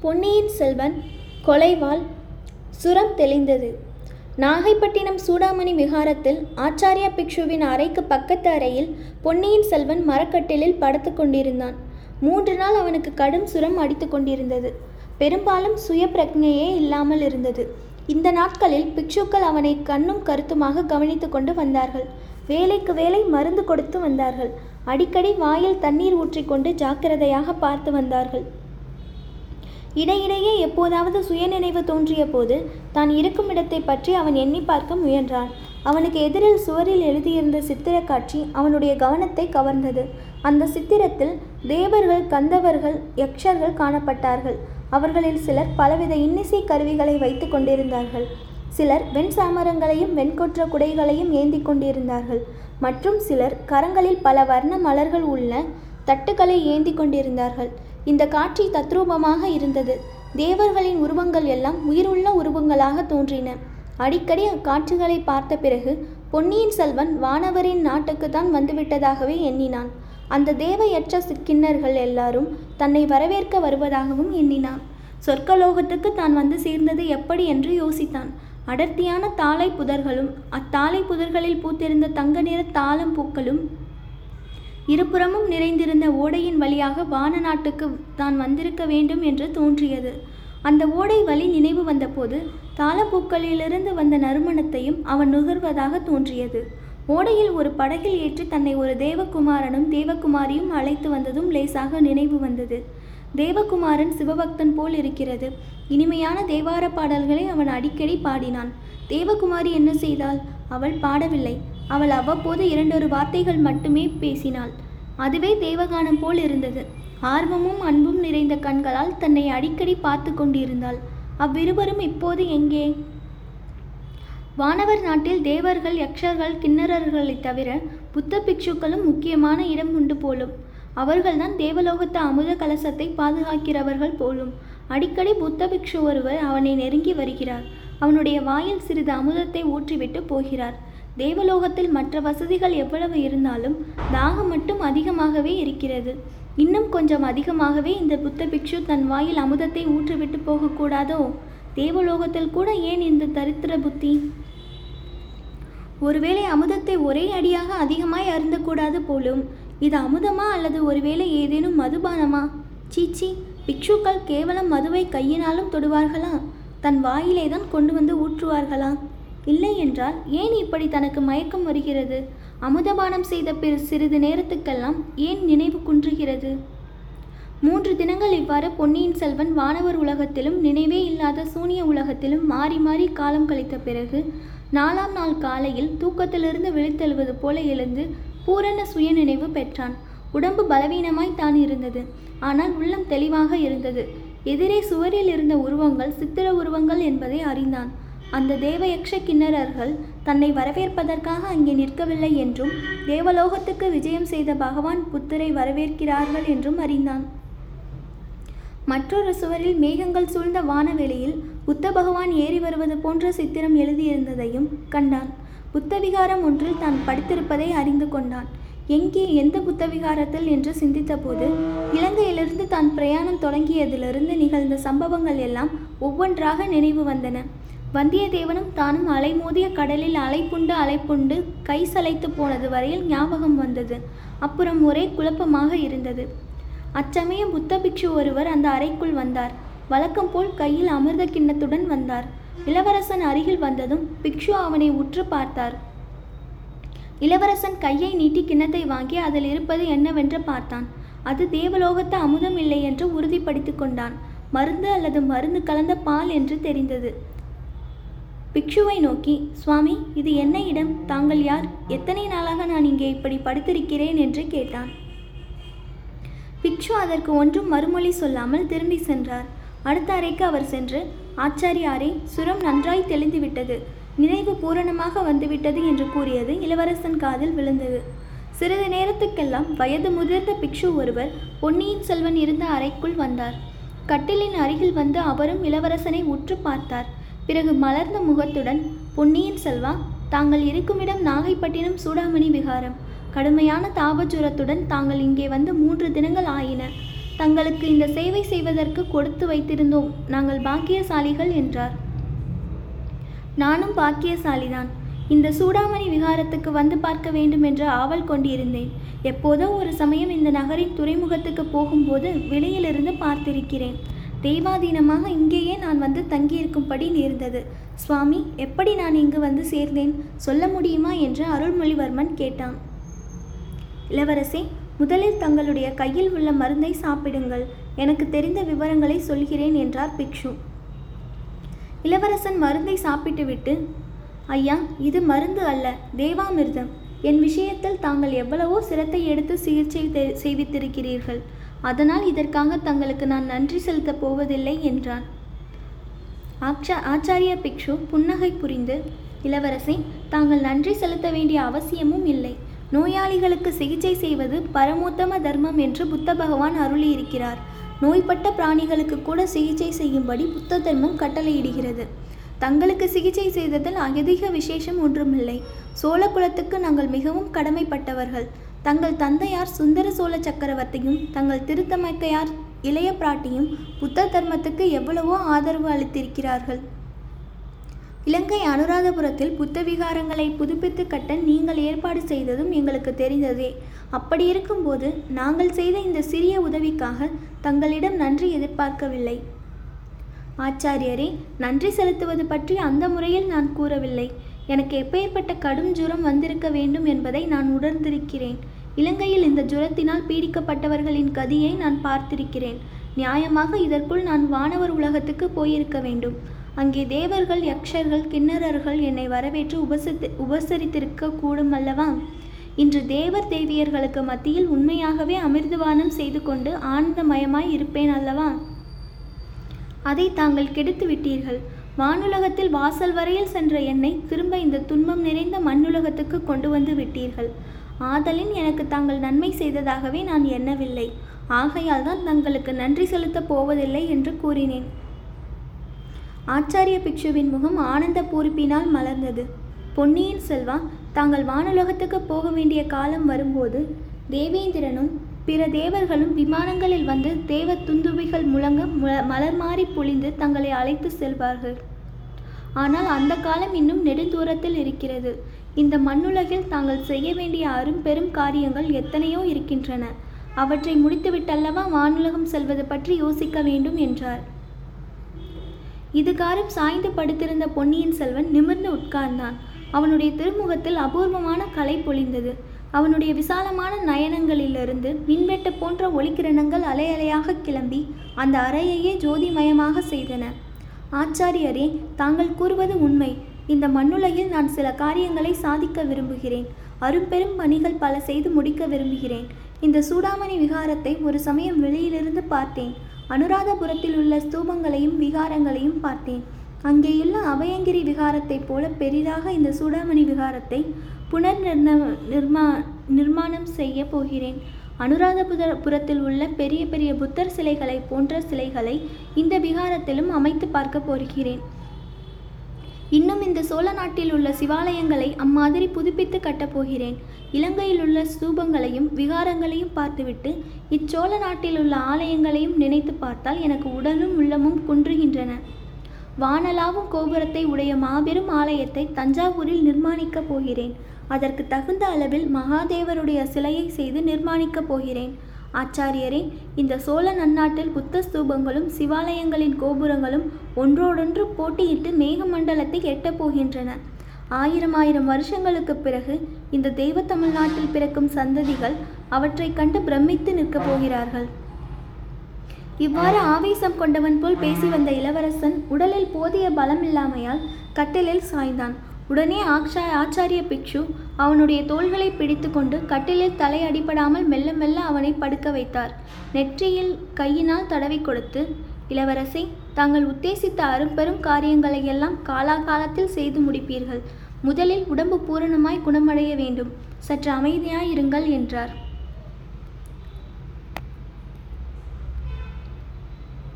பொன்னியின் செல்வன் கொலைவாள் சுரம் தெளிந்தது. நாகைப்பட்டினம் சூடாமணி விகாரத்தில் ஆச்சாரியா பிக்ஷுவின் அறைக்கு பக்கத்து அறையில் பொன்னியின் செல்வன் மரக்கட்டிலில் படுத்து கொண்டிருந்தான். மூன்று நாள் அவனுக்கு கடும் சுரம் அடித்து கொண்டிருந்தது. பெரும்பாலும் சுய பிரக்ஞையே இல்லாமல் இருந்தது. இந்த நாட்களில் பிக்ஷுக்கள் அவனை கண்ணும் கருத்துமாக கவனித்து கொண்டு வந்தார்கள். வேலைக்கு வேலை மருந்து கொடுத்து வந்தார்கள். அடிக்கடி வாயில் தண்ணீர் ஊற்றிக்கொண்டு ஜாக்கிரதையாக பார்த்து வந்தார்கள். இடையிடையே எப்போதாவது சுயநினைவு தோன்றிய போது தான் இருக்கும் இடத்தை பற்றி அவன் எண்ணி பார்க்க முயன்றான். அவனுக்கு எதிரில் சுவரில் எழுதியிருந்த சித்திர காட்சி அவனுடைய கவனத்தை கவர்ந்தது. அந்த சித்திரத்தில் தேவர்கள் கந்தவர்கள் யக்ஷர்கள் காணப்பட்டார்கள். அவர்களில் சிலர் பலவித இன்னிசை கருவிகளை வைத்து கொண்டிருந்தார்கள். சிலர் வெண் சாமரங்களையும் வெண்கொற்ற குடைகளையும் ஏந்தி கொண்டிருந்தார்கள். மற்றும் சிலர் கரங்களில் பல வர்ண மலர்கள் உள்ள தட்டுக்களை ஏந்தி கொண்டிருந்தார்கள். இந்த காட்சி தத்ரூபமாக இருந்தது. தேவர்களின் உருவங்கள் எல்லாம் உயிருள்ள உருவங்களாக தோன்றின. அடிக்கடி அக்காட்சிகளை பார்த்த பிறகு பொன்னியின் செல்வன் வானவரின் நாட்டுக்கு தான் வந்துவிட்டதாகவே எண்ணினான். அந்த தேவையற்ற கிண்ணர்கள் எல்லாரும் தன்னை வரவேற்க வருவதாகவும் எண்ணினான். சொர்க்கலோகத்துக்கு தான் வந்து சேர்ந்தது எப்படி என்று யோசித்தான். அடர்த்தியான தாளை புதர்களும் அத்தாளை புதர்களில் பூத்திருந்த தங்க நிற தாளம் பூக்களும் இருபுறமும் நிறைந்திருந்த ஓடையின் வழியாக வான நாட்டுக்கு தான் வந்திருக்க வேண்டும் என்று தோன்றியது. அந்த ஓடை வழி நினைவு வந்தபோது தாளப்பூக்களிலிருந்து வந்த நறுமணத்தையும் அவன் நுகர்வதாக தோன்றியது. ஓடையில் ஒரு படகில் ஏற்றி தன்னை ஒரு தேவகுமாரனும் தேவகுமாரியும் அழைத்து வந்ததும் லேசாக நினைவு வந்தது. தேவகுமாரன் சிவபக்தன் போல் இருக்கிறது. இனிமையான தேவார பாடல்களை அவன் அடிக்கடி பாடினான். தேவகுமாரி என்ன செய்தாள்? அவள் பாடவில்லை. அவள் அவ்வப்போது இரண்டொரு வார்த்தைகள் மட்டுமே பேசினாள். அதுவே தேவகானம் போல் இருந்தது. ஆர்வமும் அன்பும் நிறைந்த கண்களால் தன்னை அடிக்கடி பார்த்து கொண்டிருந்தாள். அவ்விருவரும் இப்போது எங்கே? வானவர் நாட்டில் தேவர்கள் யக்ஷர்கள் கிண்ணறர்களைத் தவிர புத்த பிக்ஷுக்களும் முக்கியமான இடம் உண்டு போலும். அவர்கள்தான் தேவலோகத்து அமுத கலசத்தை பாதுகாக்கிறவர்கள் போலும். அடிக்கடி புத்த பிக்ஷு ஒருவர் அவனை நெருங்கி வருகிறார். அவனுடைய வாயில் சிறிது அமுதத்தை ஊற்றிவிட்டு போகிறார். தேவலோகத்தில் மற்ற வசதிகள் எவ்வளவு இருந்தாலும் தாகம் மட்டும் அதிகமாகவே இருக்கிறது. இன்னும் கொஞ்சம் அதிகமாகவே இந்த புத்த பிக்ஷு தன் வாயில் அமுதத்தை ஊற்றிவிட்டு போகக்கூடாதோ? தேவலோகத்தில் கூட ஏன் இந்த தரித்திர புத்தி? ஒருவேளை அமுதத்தை ஒரே அடியாக அதிகமாய் அருந்தக்கூடாது போலும் இது அமுதமா அல்லது ஒருவேளை ஏதேனும் மதுபானமா? சீச்சி பிக்ஷுக்கள் கேவலம் மதுவை கையினாலும் தொடுவார்களா? தன் வாயிலே தான் கொண்டு வந்து ஊற்றுவார்களா? இல்லை என்றால் ஏன் இப்படி தனக்கு மயக்கம் வருகிறது? அமுதபானம் செய்த பிற சிறிது நேரத்துக்கெல்லாம் ஏன் நினைவு குன்றுகிறது? மூன்று தினங்கள் இவ்வாறு பொன்னியின் செல்வன் வானவர் உலகத்திலும் நினைவே இல்லாத சூனிய உலகத்திலும் மாறி மாறி காலம் கழித்த பிறகு நாலாம் நாள் காலையில் தூக்கத்திலிருந்து விழித்தெழுவது போல எழுந்து பூரண சுயநினைவு பெற்றான். உடம்பு பலவீனமாய் தான் இருந்தது. ஆனால் உள்ளம் தெளிவாக இருந்தது. எதிரே சுவரில் இருந்த உருவங்கள் சித்திர உருவங்கள் என்பதை அறிந்தான். அந்த தேவயக்ஷ கிண்ணறர்கள் தன்னை வரவேற்பதற்காக அங்கே நிற்கவில்லை என்றும் தேவலோகத்துக்கு விஜயம் செய்த பகவான் புத்தரை வரவேற்கிறார்கள் என்றும் அறிந்தான். மற்றொரு சுவரில் மேகங்கள் சூழ்ந்த வானவெளியில் புத்த பகவான் ஏறி வருவது போன்ற சித்திரம் எழுதியிருந்ததையும் கண்டான். புத்த விகாரம் ஒன்றில் தான் படித்திருப்பதை அறிந்து கொண்டான். எங்கே எந்த புத்த விகாரத்தில் என்று சிந்தித்தபோது இலங்கையிலிருந்து தான் பிரயாணம் தொடங்கியதிலிருந்து நிகழ்ந்த சம்பவங்கள் எல்லாம் ஒவ்வொன்றாக நினைவு வந்தன. வந்தியத்தேவனும் தானும் அலைமோதிய கடலில் அலைப்புண்டு அலைப்புண்டு கை சளைத்து போனது வரையில் ஞாபகம் வந்தது. அப்புறம் ஒரே குழப்பமாக இருந்தது. அச்சமயம் புத்த பிக்ஷு ஒருவர் அந்த அறைக்குள் வந்தார். வழக்கம் போல் கையில் அமிர்த கிண்ணத்துடன் வந்தார். இளவரசன் அருகில் வந்ததும் பிக்ஷு அவனை உற்று பார்த்தார். இளவரசன் கையை நீட்டி கிண்ணத்தை வாங்கி அதில் இருப்பது என்னவென்று பார்த்தான். அது தேவலோகத்து அமுதம் இல்லை என்று உறுதிப்படுத்தி கொண்டான். மருந்து அல்லது மருந்து கலந்த பால் என்று தெரிந்தது. பிக்ஷுவை நோக்கி சுவாமி இது என்ன இடம்? தாங்கள் யார்? எத்தனை நாளாக நான் இங்கே இப்படி படுத்திருக்கிறேன்? என்று கேட்டான். பிக்ஷு அதற்கு ஒன்றும் மறுமொழி சொல்லாமல் திரும்பி சென்றார். அடுத்த அறைக்கு அவர் சென்று ஆச்சாரியாரே சுரம் நன்றாய் தெளிந்துவிட்டது நினைவு பூரணமாக வந்துவிட்டது என்று கூறியது இளவரசன் காதில் விழுந்தது. சிறிது நேரத்துக்கெல்லாம் வயது முதிர்ந்த பிக்ஷு ஒருவர் பொன்னியின் செல்வன் இருந்த அறைக்குள் வந்தார். கட்டிலின் அருகில் வந்து அவரும் இளவரசனை உற்று பார்த்தார். பிறகு மலர்ந்த முகத்துடன் பொன்னியின் செல்வா தாங்கள் இருக்குமிடம் நாகைப்பட்டினம் சூடாமணி விகாரம். கடுமையான தாபஜுரத்துடன் தாங்கள் இங்கே வந்து மூன்று தினங்கள் ஆயின. தங்களுக்கு இந்த சேவை செய்வதற்கு கொடுத்து வைத்திருந்தோம். நாங்கள் பாக்கியசாலிகள் என்றார். நானும் பாக்கியசாலிதான். இந்த சூடாமணி விகாரத்துக்கு வந்து பார்க்க வேண்டும் என்ற ஆவல் கொண்டிருந்தேன். எப்போதோ ஒரு சமயம் இந்த நகரின் துறைமுகத்துக்கு போகும்போது வெளியிலிருந்து பார்த்திருக்கிறேன். தெய்வாதீனமாக இங்கேயே நான் வந்து தங்கியிருக்கும்படி நேர்ந்தது. சுவாமி எப்படி நான் இங்கு வந்து சேர்ந்தேன்? சொல்ல முடியுமா? என்று அருள்மொழிவர்மன் கேட்டான். இளவரசே முதலில் தங்களுடைய கையில் உள்ள மருந்தை சாப்பிடுங்கள். எனக்கு தெரிந்த விவரங்களை சொல்கிறேன் என்றார் பிக்ஷு. இளவரசன் மருந்தை சாப்பிட்டுவிட்டு ஐயா இது மருந்து அல்ல தேவாமிர்தம். என் விஷயத்தில் தாங்கள் எவ்வளவோ சிரத்தை எடுத்து சிகிச்சை தெ- செய்வித்திருக்கிறீர்கள். அதனால் இதற்காக தங்களுக்கு நான் நன்றி செலுத்தப் போவதில்லை என்றான். ஆச்சா ஆச்சாரிய பிக்ஷு புன்னகை புரிந்து இளவரசே தாங்கள் நன்றி செலுத்த வேண்டிய அவசியமும் இல்லை. நோயாளிகளுக்கு சிகிச்சை செய்வது பரமோத்தம தர்மம் என்று புத்த பகவான் அருளியிருக்கிறார். நோய்பட்ட பிராணிகளுக்கு கூட சிகிச்சை செய்யும்படி புத்த தர்மம் கட்டளையிடுகிறது. தங்களுக்கு சிகிச்சை செய்ததில் அதிக விசேஷம் ஒன்றுமில்லை. சோழ குலத்துக்கு நாங்கள் மிகவும் கடமைப்பட்டவர்கள். தங்கள் தந்தையார் சுந்தர சோழ சக்கரவர்த்தியும் தங்கள் திருத்தமைக்கையார் இளைய பிராட்டியும் புத்த தர்மத்துக்கு எவ்வளவோ ஆதரவு அளித்திருக்கிறார்கள். இலங்கை அனுராதபுரத்தில் புத்த விகாரங்களை புதுப்பித்து கட்ட நீங்கள் ஏற்பாடு செய்ததும் எங்களுக்கு தெரிந்ததே. அப்படி இருக்கும்போது நாங்கள் செய்த இந்த சிறிய உதவிக்காக தங்களிடம் நன்றி எதிர்பார்க்கவில்லை. ஆச்சாரியரே நன்றி செலுத்துவது பற்றி அந்த முறையில் நான் கூறவில்லை. எனக்கு எப்பேற்பட்ட கடும் ஜுரம் வந்திருக்க வேண்டும் என்பதை நான் உணர்ந்திருக்கிறேன். இலங்கையில் இந்த ஜுரத்தினால் பீடிக்கப்பட்டவர்களின் கதியை நான் பார்த்திருக்கிறேன். நியாயமாக இதற்குள் நான் வானவர் உலகத்துக்கு போயிருக்க வேண்டும். அங்கே தேவர்கள் யக்ஷர்கள் கிண்ணறர்கள் என்னை வரவேற்று உபசரித்து உபசரித்திருக்க கூடும் அல்லவா இன்று தேவர் தேவியர்களுக்கு மத்தியில் உண்மையாகவே அமிர்தவானம் செய்து கொண்டு ஆனந்தமயமாய் இருப்பேன் அல்லவா? அதை தாங்கள் கெடுத்து விட்டீர்கள். வானுலகத்தில் வாசல் வரையில் சென்ற என்னை திரும்ப இந்த துன்பம் நிறைந்த மண்ணுலகத்துக்கு கொண்டு வந்து விட்டீர்கள். ஆதலின் எனக்கு தாங்கள் நன்மை செய்ததாகவே நான் எண்ணவில்லை. ஆகையால் தான் தங்களுக்கு நன்றி செலுத்தப் போவதில்லை என்று கூறினேன். ஆச்சாரிய பிக்ஷுவின் முகம் ஆனந்த பூரிப்பினால் மலர்ந்தது. பொன்னியின் செல்வா தாங்கள் வானுலகத்துக்கு போக வேண்டிய காலம் வரும்போது தேவேந்திரனும் பிற தேவர்களும் விமானங்களில் வந்து தேவ துந்துபிகள் முழங்க மு- மலர் மாறி பொழிந்து தங்களை அழைத்து செல்வார்கள். ஆனால் அந்த காலம் இன்னும் நெடுந்தூரத்தில் இருக்கிறது. இந்த மண்ணுலகில் தாங்கள் செய்ய வேண்டிய அரும் பெரும் காரியங்கள் எத்தனையோ இருக்கின்றன. அவற்றை முடித்துவிட்டல்லவா வானுலகம் செல்வது பற்றி யோசிக்க வேண்டும் என்றார். இதுகாரம் சாய்ந்து படுத்திருந்த பொன்னியின் செல்வன் நிமிர்ந்து உட்கார்ந்தான். அவனுடைய திருமுகத்தில் அபூர்வமான கலை பொழிந்தது. அவனுடைய விசாலமான நயனங்களிலிருந்து மின்வெட்டு போன்ற ஒளிக்கிரணங்கள் அலை அலையாக கிளம்பி அந்த அறையையே ஜோதிமயமாக செய்தன. ஆச்சாரியரே தாங்கள் கூறுவது உண்மை. இந்த மண்ணுலகில் நான் சில காரியங்களை சாதிக்க விரும்புகிறேன். அரும்பெரும் பணிகள் பல செய்து முடிக்க விரும்புகிறேன். இந்த சூடாமணி விகாரத்தை ஒரு சமயம் வெளியிலிருந்து பார்த்தேன். அனுராதபுரத்தில் உள்ள ஸ்தூபங்களையும் விகாரங்களையும் பார்த்தேன். அங்கேயுள்ள அபயங்கிரி விகாரத்தைப் போல பெரிதாக இந்த சூடாமணி விகாரத்தை புனர் நிர்மா நிர்மாணம் செய்ய போகிறேன். அனுராதபுர புரத்தில் உள்ள பெரிய பெரிய புத்தர் சிலைகளை போன்ற சிலைகளை இந்த விகாரத்திலும் அமைத்து பார்க்க போகிறேன். இன்னும் இந்த சோழ நாட்டில் உள்ள சிவாலயங்களை அம்மாதிரி புதுப்பித்து கட்டப்போகிறேன் இலங்கையில் உள்ள ஸ்தூபங்களையும் விகாரங்களையும் பார்த்துவிட்டு இச்சோழ நாட்டில் உள்ள ஆலயங்களையும் நினைத்து பார்த்தால் எனக்கு உடலும் உள்ளமும் குன்றுகின்றன. வானலாவும் கோபுரத்தை உடைய மாபெரும் ஆலயத்தை தஞ்சாவூரில் நிர்மாணிக்கப் போகிறேன். அதற்கு தகுந்த அளவில் மகாதேவருடைய சிலையை செய்து நிர்மாணிக்கப் போகிறேன். ஆச்சாரியரே இந்த சோழ நன்னாட்டில் புத்த ஸ்தூபங்களும் சிவாலயங்களின் கோபுரங்களும் ஒன்றோடொன்று போட்டியிட்டு மேகமண்டலத்தை எட்டப் போகின்றன. ஆயிரம் ஆயிரம் வருஷங்களுக்குப் பிறகு இந்த தெய்வ தமிழ்நாட்டில் பிறக்கும் சந்ததிகள் அவற்றைக் கண்டு பிரமித்து நிற்கப் போகிறார்கள். இவ்வாறு ஆவேசம் கொண்டவன் போல் பேசி வந்த இளவரசன் உடலில் போதிய பலமில்லாமையால் கட்டிலில் சாய்ந்தான். உடனே ஆக்ஷா ஆச்சாரிய பிக்ஷு அவனுடைய தோள்களை பிடித்துக்கொண்டு கட்டிலில் தலை அடிபடாமல் மெல்ல மெல்ல அவனை படுக்க வைத்தார். நெற்றியில் கையினால் தடவி கொடுத்து இளவரசே தாங்கள் உத்தேசித்த அரும்பெரும் காரியங்களை எல்லாம் காலாகாலத்தில் செய்து முடிப்பீர்கள். முதலில் உடம்பு பூரணமாய் குணமடைய வேண்டும். சற்று அமைதியாயிருங்கள் என்றார்.